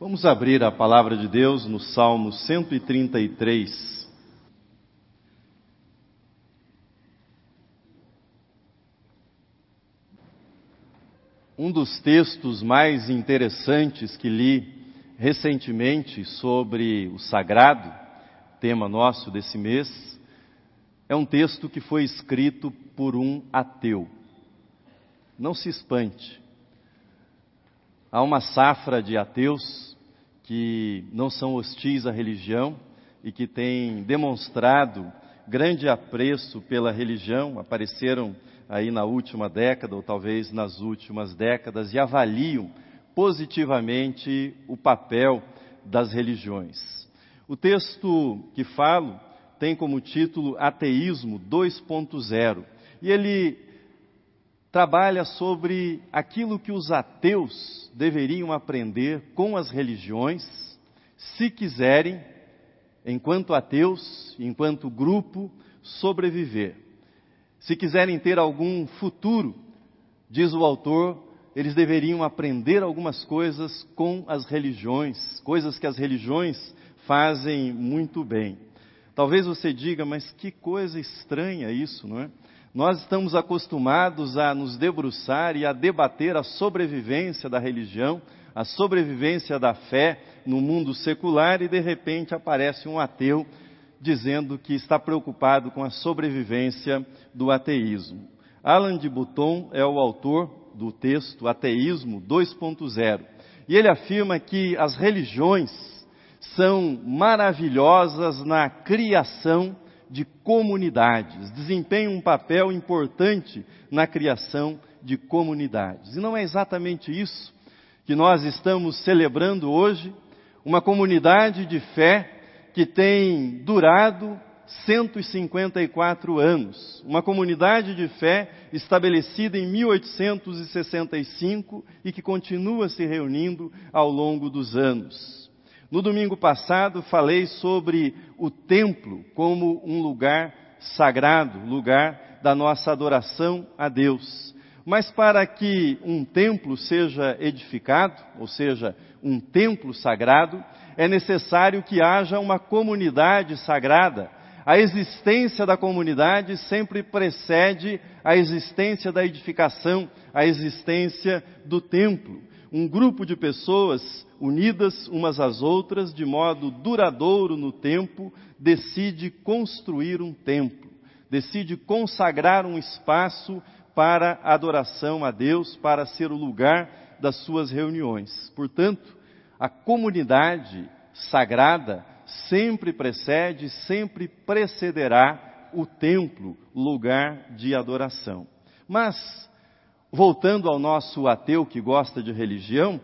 Vamos abrir a palavra de Deus no Salmo 133. Um dos textos mais interessantes que li recentemente sobre o sagrado, tema nosso desse mês, é um texto que foi escrito por um ateu. Não se espante. Há uma safra de ateus que não são hostis à religião e que têm demonstrado grande apreço pela religião, apareceram aí na última década ou talvez nas últimas décadas e avaliam positivamente o papel das religiões. O texto que falo tem como título Ateísmo 2.0 e ele trabalha sobre aquilo que os ateus deveriam aprender com as religiões, se quiserem, enquanto ateus, enquanto grupo, sobreviver. Se quiserem ter algum futuro, diz o autor, eles deveriam aprender algumas coisas com as religiões, coisas que as religiões fazem muito bem. Talvez você diga, mas que coisa estranha isso, não é? Nós estamos acostumados a nos debruçar e a debater a sobrevivência da religião, a sobrevivência da fé no mundo secular e de repente aparece um ateu dizendo que está preocupado com a sobrevivência do ateísmo. Alan de Botton é o autor do texto Ateísmo 2.0 e ele afirma que as religiões são maravilhosas na criação de comunidades, desempenham um papel importante na criação de comunidades. E não é exatamente isso que nós estamos celebrando hoje, uma comunidade de fé que tem durado 154 anos, uma comunidade de fé estabelecida em 1865 e que continua se reunindo ao longo dos anos. No domingo passado falei sobre o templo como um lugar sagrado, lugar da nossa adoração a Deus. Mas para que um templo seja edificado, ou seja, um templo sagrado, é necessário que haja uma comunidade sagrada. A existência da comunidade sempre precede a existência da edificação, a existência do templo um grupo de pessoas unidas umas às outras de modo duradouro no tempo, decide construir um templo, decide consagrar um espaço para adoração a Deus, para ser o lugar das suas reuniões. Portanto, a comunidade sagrada sempre precede, sempre precederá o templo, lugar de adoração. Mas voltando ao nosso ateu que gosta de religião,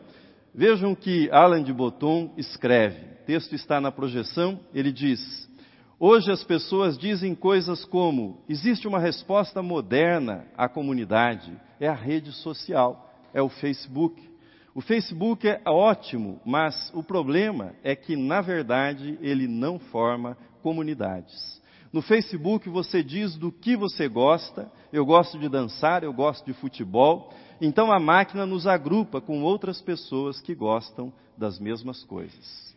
vejam que Alan de Botton escreve. O texto está na projeção, ele diz: Hoje as pessoas dizem coisas como: existe uma resposta moderna à comunidade, é a rede social, é o Facebook. O Facebook é ótimo, mas o problema é que, na verdade, ele não forma comunidades. No Facebook você diz do que você gosta. Eu gosto de dançar, eu gosto de futebol. Então a máquina nos agrupa com outras pessoas que gostam das mesmas coisas.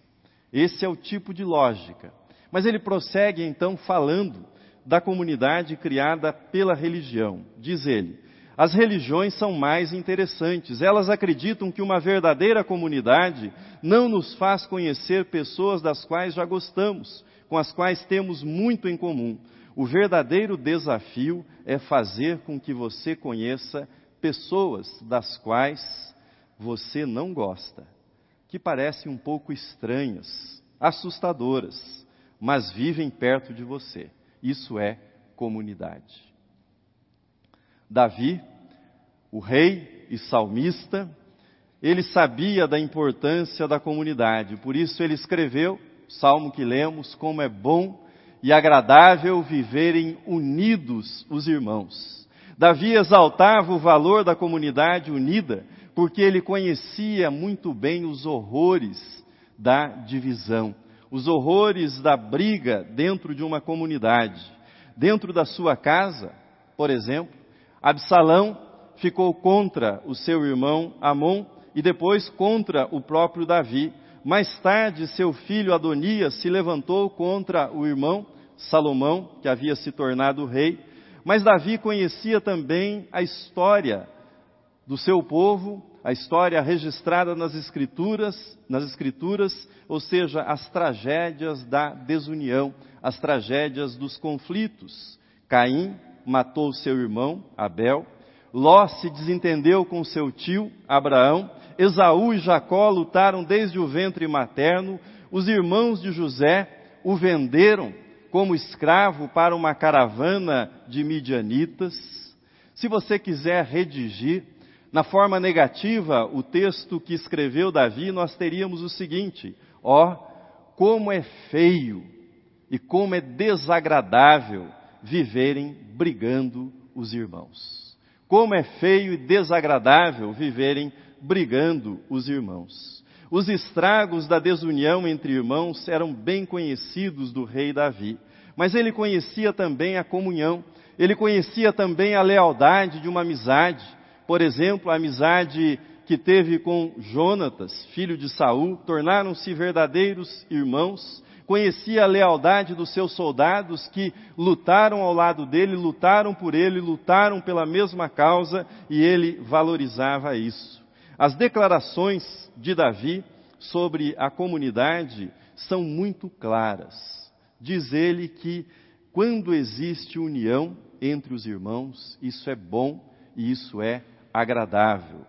Esse é o tipo de lógica. Mas ele prossegue então falando da comunidade criada pela religião. Diz ele: as religiões são mais interessantes. Elas acreditam que uma verdadeira comunidade não nos faz conhecer pessoas das quais já gostamos, com as quais temos muito em comum. O verdadeiro desafio é fazer com que você conheça pessoas das quais você não gosta, que parecem um pouco estranhas, assustadoras, mas vivem perto de você. Isso é comunidade. Davi, o rei e salmista, ele sabia da importância da comunidade, por isso ele escreveu salmo que lemos, como é bom e agradável viverem unidos os irmãos. Davi exaltava o valor da comunidade unida, porque ele conhecia muito bem os horrores da divisão, os horrores da briga dentro de uma comunidade. Dentro da sua casa, por exemplo, Absalão ficou contra o seu irmão Amon e depois contra o próprio Davi, Mais tarde, seu filho Adonias se levantou contra o irmão Salomão, que havia se tornado rei. Mas Davi conhecia também a história do seu povo, a história registrada nas escrituras, nas escrituras, ou seja, as tragédias da desunião, as tragédias dos conflitos. Caim matou seu irmão Abel, Ló se desentendeu com seu tio Abraão, Esaú e Jacó lutaram desde o ventre materno, os irmãos de José o venderam como escravo para uma caravana de midianitas. Se você quiser redigir na forma negativa o texto que escreveu Davi, nós teríamos o seguinte: ó, como é feio e como é desagradável viverem brigando os irmãos. Como é feio e desagradável viverem brigando os irmãos. Os estragos da desunião entre irmãos eram bem conhecidos do rei Davi, mas ele conhecia também a comunhão, ele conhecia também a lealdade de uma amizade, por exemplo, a amizade que teve com Jonatas, filho de Saul, tornaram-se verdadeiros irmãos. Conhecia a lealdade dos seus soldados que lutaram ao lado dele, lutaram por ele, lutaram pela mesma causa e ele valorizava isso. As declarações de Davi sobre a comunidade são muito claras. Diz ele que quando existe união entre os irmãos, isso é bom e isso é agradável.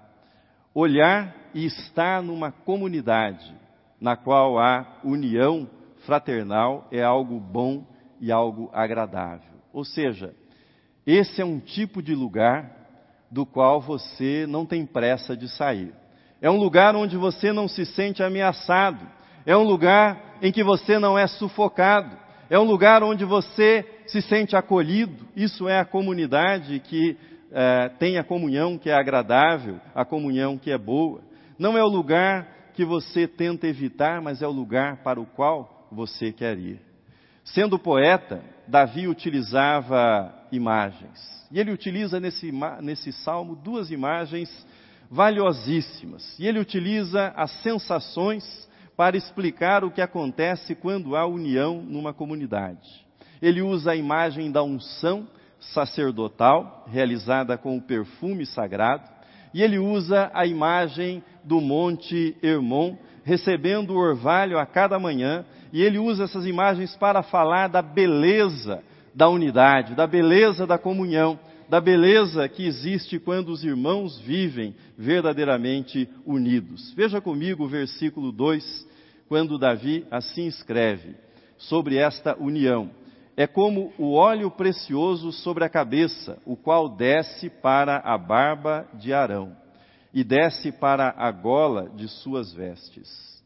Olhar e estar numa comunidade na qual há união fraternal é algo bom e algo agradável. Ou seja, esse é um tipo de lugar do qual você não tem pressa de sair. É um lugar onde você não se sente ameaçado. É um lugar em que você não é sufocado. É um lugar onde você se sente acolhido. Isso é a comunidade que é, tem a comunhão que é agradável, a comunhão que é boa. Não é o lugar que você tenta evitar, mas é o lugar para o qual você quer ir. Sendo poeta, Davi utilizava imagens. E ele utiliza nesse, nesse salmo duas imagens valiosíssimas. E ele utiliza as sensações para explicar o que acontece quando há união numa comunidade. Ele usa a imagem da unção sacerdotal, realizada com o perfume sagrado, e ele usa a imagem do Monte Hermon, recebendo o orvalho a cada manhã, e ele usa essas imagens para falar da beleza da unidade, da beleza da comunhão, da beleza que existe quando os irmãos vivem verdadeiramente unidos. Veja comigo o versículo 2, quando Davi assim escreve sobre esta união é como o óleo precioso sobre a cabeça, o qual desce para a barba de Arão e desce para a gola de suas vestes.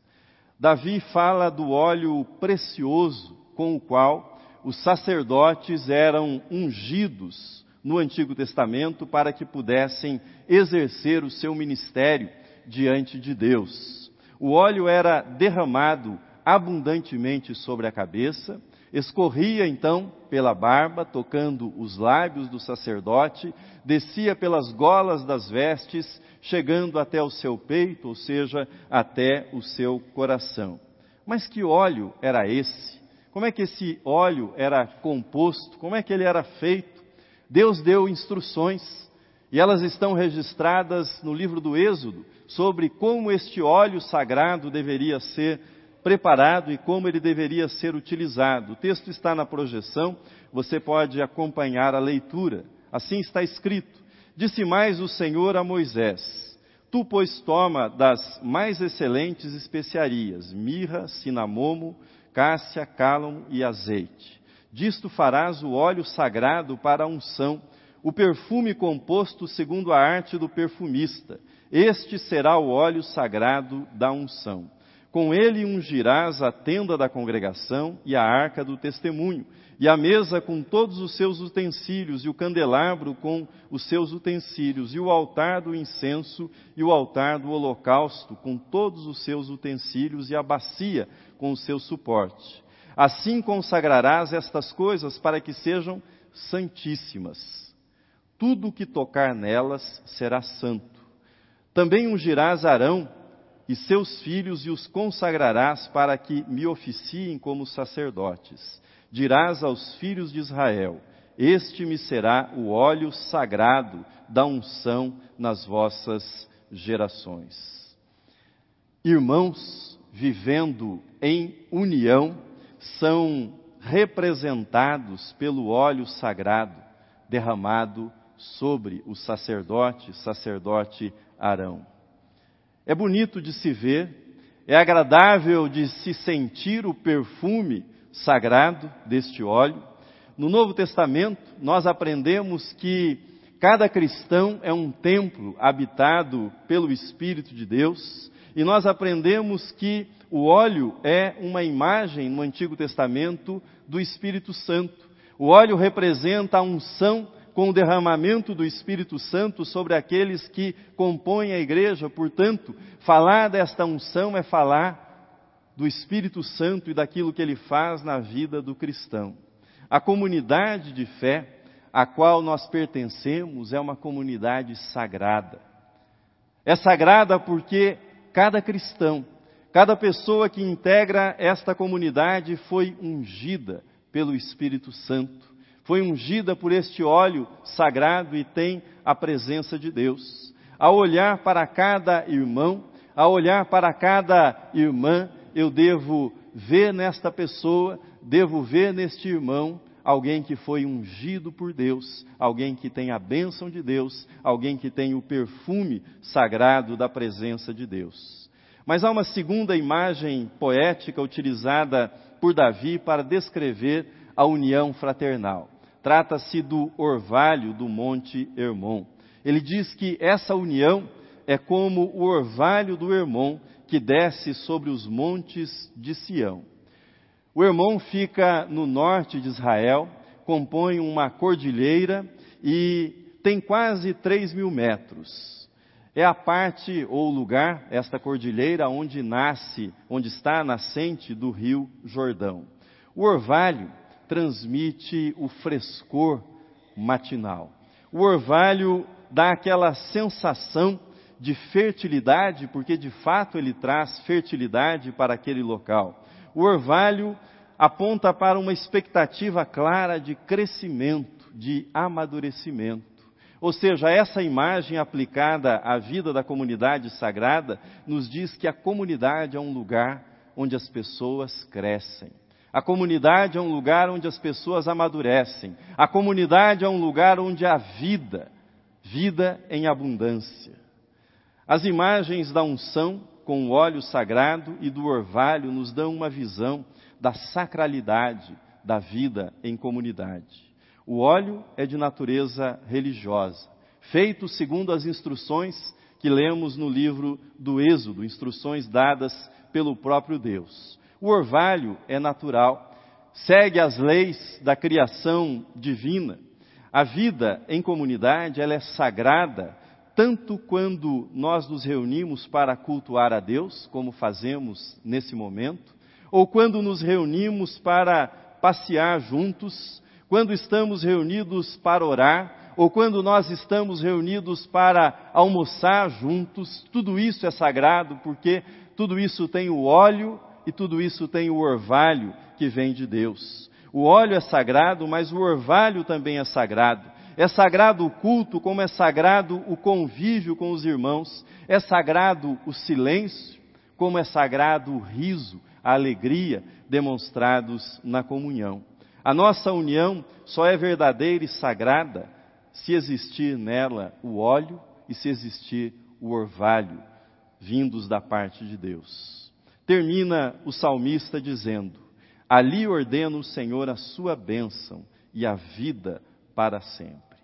Davi fala do óleo precioso com o qual os sacerdotes eram ungidos no Antigo Testamento para que pudessem exercer o seu ministério diante de Deus. O óleo era derramado abundantemente sobre a cabeça Escorria então pela barba, tocando os lábios do sacerdote, descia pelas golas das vestes, chegando até o seu peito, ou seja, até o seu coração. Mas que óleo era esse? Como é que esse óleo era composto? Como é que ele era feito? Deus deu instruções e elas estão registradas no livro do Êxodo sobre como este óleo sagrado deveria ser preparado e como ele deveria ser utilizado. O texto está na projeção, você pode acompanhar a leitura. Assim está escrito: Disse mais o Senhor a Moisés: Tu, pois, toma das mais excelentes especiarias, mirra, cinamomo, cássia, cálamo e azeite. Disto farás o óleo sagrado para a unção, o perfume composto segundo a arte do perfumista. Este será o óleo sagrado da unção. Com ele ungirás a tenda da congregação e a arca do testemunho, e a mesa com todos os seus utensílios, e o candelabro com os seus utensílios, e o altar do incenso, e o altar do holocausto com todos os seus utensílios, e a bacia com o seu suporte. Assim consagrarás estas coisas para que sejam santíssimas. Tudo o que tocar nelas será santo. Também ungirás Arão e seus filhos e os consagrarás para que me oficiem como sacerdotes. Dirás aos filhos de Israel: Este me será o óleo sagrado da unção nas vossas gerações. Irmãos vivendo em união são representados pelo óleo sagrado derramado sobre o sacerdote, sacerdote Arão. É bonito de se ver, é agradável de se sentir o perfume sagrado deste óleo. No Novo Testamento, nós aprendemos que cada cristão é um templo habitado pelo Espírito de Deus, e nós aprendemos que o óleo é uma imagem no Antigo Testamento do Espírito Santo. O óleo representa a unção com o derramamento do Espírito Santo sobre aqueles que compõem a igreja. Portanto, falar desta unção é falar do Espírito Santo e daquilo que ele faz na vida do cristão. A comunidade de fé a qual nós pertencemos é uma comunidade sagrada. É sagrada porque cada cristão, cada pessoa que integra esta comunidade foi ungida pelo Espírito Santo foi ungida por este óleo sagrado e tem a presença de Deus. Ao olhar para cada irmão, ao olhar para cada irmã, eu devo ver nesta pessoa, devo ver neste irmão alguém que foi ungido por Deus, alguém que tem a bênção de Deus, alguém que tem o perfume sagrado da presença de Deus. Mas há uma segunda imagem poética utilizada por Davi para descrever a união fraternal. Trata-se do orvalho do Monte Hermon. Ele diz que essa união é como o orvalho do Hermon que desce sobre os montes de Sião. O Hermon fica no norte de Israel, compõe uma cordilheira e tem quase 3 mil metros. É a parte ou lugar, esta cordilheira, onde nasce, onde está a nascente do rio Jordão. O orvalho transmite o frescor matinal. O orvalho dá aquela sensação de fertilidade, porque de fato ele traz fertilidade para aquele local. O orvalho aponta para uma expectativa clara de crescimento, de amadurecimento. Ou seja, essa imagem aplicada à vida da comunidade sagrada nos diz que a comunidade é um lugar onde as pessoas crescem. A comunidade é um lugar onde as pessoas amadurecem. A comunidade é um lugar onde há vida, vida em abundância. As imagens da unção com o óleo sagrado e do orvalho nos dão uma visão da sacralidade da vida em comunidade. O óleo é de natureza religiosa, feito segundo as instruções que lemos no livro do Êxodo, instruções dadas pelo próprio Deus. O orvalho é natural, segue as leis da criação divina. A vida em comunidade, ela é sagrada, tanto quando nós nos reunimos para cultuar a Deus, como fazemos nesse momento, ou quando nos reunimos para passear juntos, quando estamos reunidos para orar, ou quando nós estamos reunidos para almoçar juntos, tudo isso é sagrado porque tudo isso tem o óleo e tudo isso tem o orvalho que vem de Deus. O óleo é sagrado, mas o orvalho também é sagrado. É sagrado o culto, como é sagrado o convívio com os irmãos. É sagrado o silêncio, como é sagrado o riso, a alegria demonstrados na comunhão. A nossa união só é verdadeira e sagrada se existir nela o óleo e se existir o orvalho vindos da parte de Deus. Termina o salmista dizendo: Ali ordena o Senhor a sua bênção e a vida para sempre.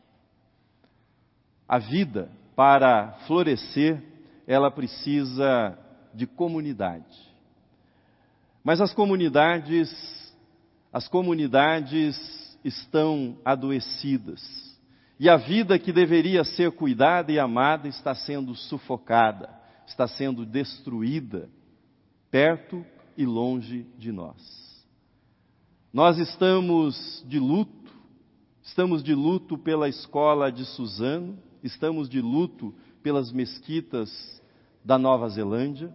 A vida, para florescer, ela precisa de comunidade. Mas as comunidades, as comunidades estão adoecidas. E a vida que deveria ser cuidada e amada está sendo sufocada, está sendo destruída perto e longe de nós. Nós estamos de luto, estamos de luto pela escola de Suzano, estamos de luto pelas mesquitas da Nova Zelândia,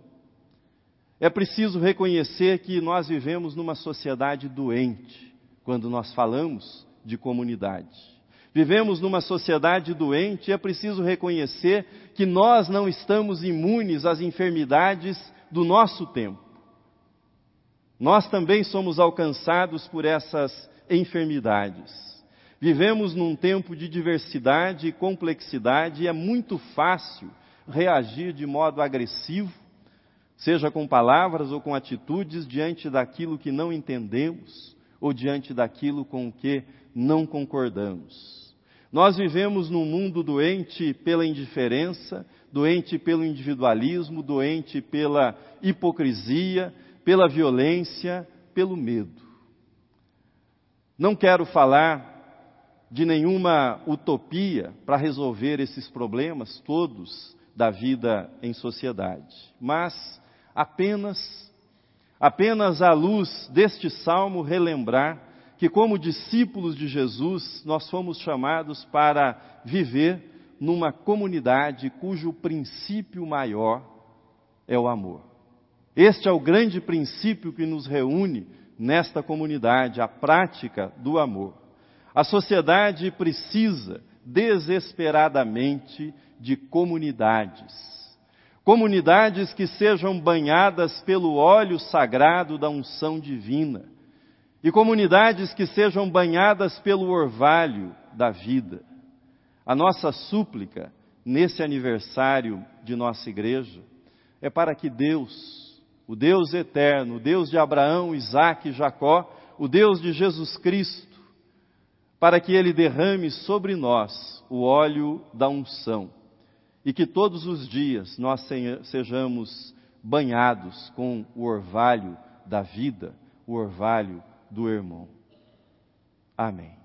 É preciso reconhecer que nós vivemos numa sociedade doente quando nós falamos de comunidade. Vivemos numa sociedade doente e é preciso reconhecer que nós não estamos imunes às enfermidades do nosso tempo. Nós também somos alcançados por essas enfermidades. Vivemos num tempo de diversidade e complexidade e é muito fácil reagir de modo agressivo, seja com palavras ou com atitudes, diante daquilo que não entendemos ou diante daquilo com o que não concordamos. Nós vivemos num mundo doente pela indiferença, doente pelo individualismo, doente pela hipocrisia, pela violência, pelo medo. Não quero falar de nenhuma utopia para resolver esses problemas todos da vida em sociedade, mas apenas apenas à luz deste salmo relembrar que como discípulos de Jesus nós fomos chamados para viver numa comunidade cujo princípio maior é o amor. Este é o grande princípio que nos reúne nesta comunidade, a prática do amor. A sociedade precisa desesperadamente de comunidades. Comunidades que sejam banhadas pelo óleo sagrado da unção divina. E comunidades que sejam banhadas pelo orvalho da vida. A nossa súplica nesse aniversário de nossa igreja é para que Deus, o Deus eterno, o Deus de Abraão, Isaac e Jacó, o Deus de Jesus Cristo, para que Ele derrame sobre nós o óleo da unção e que todos os dias nós sejamos banhados com o orvalho da vida, o orvalho do irmão. Amém.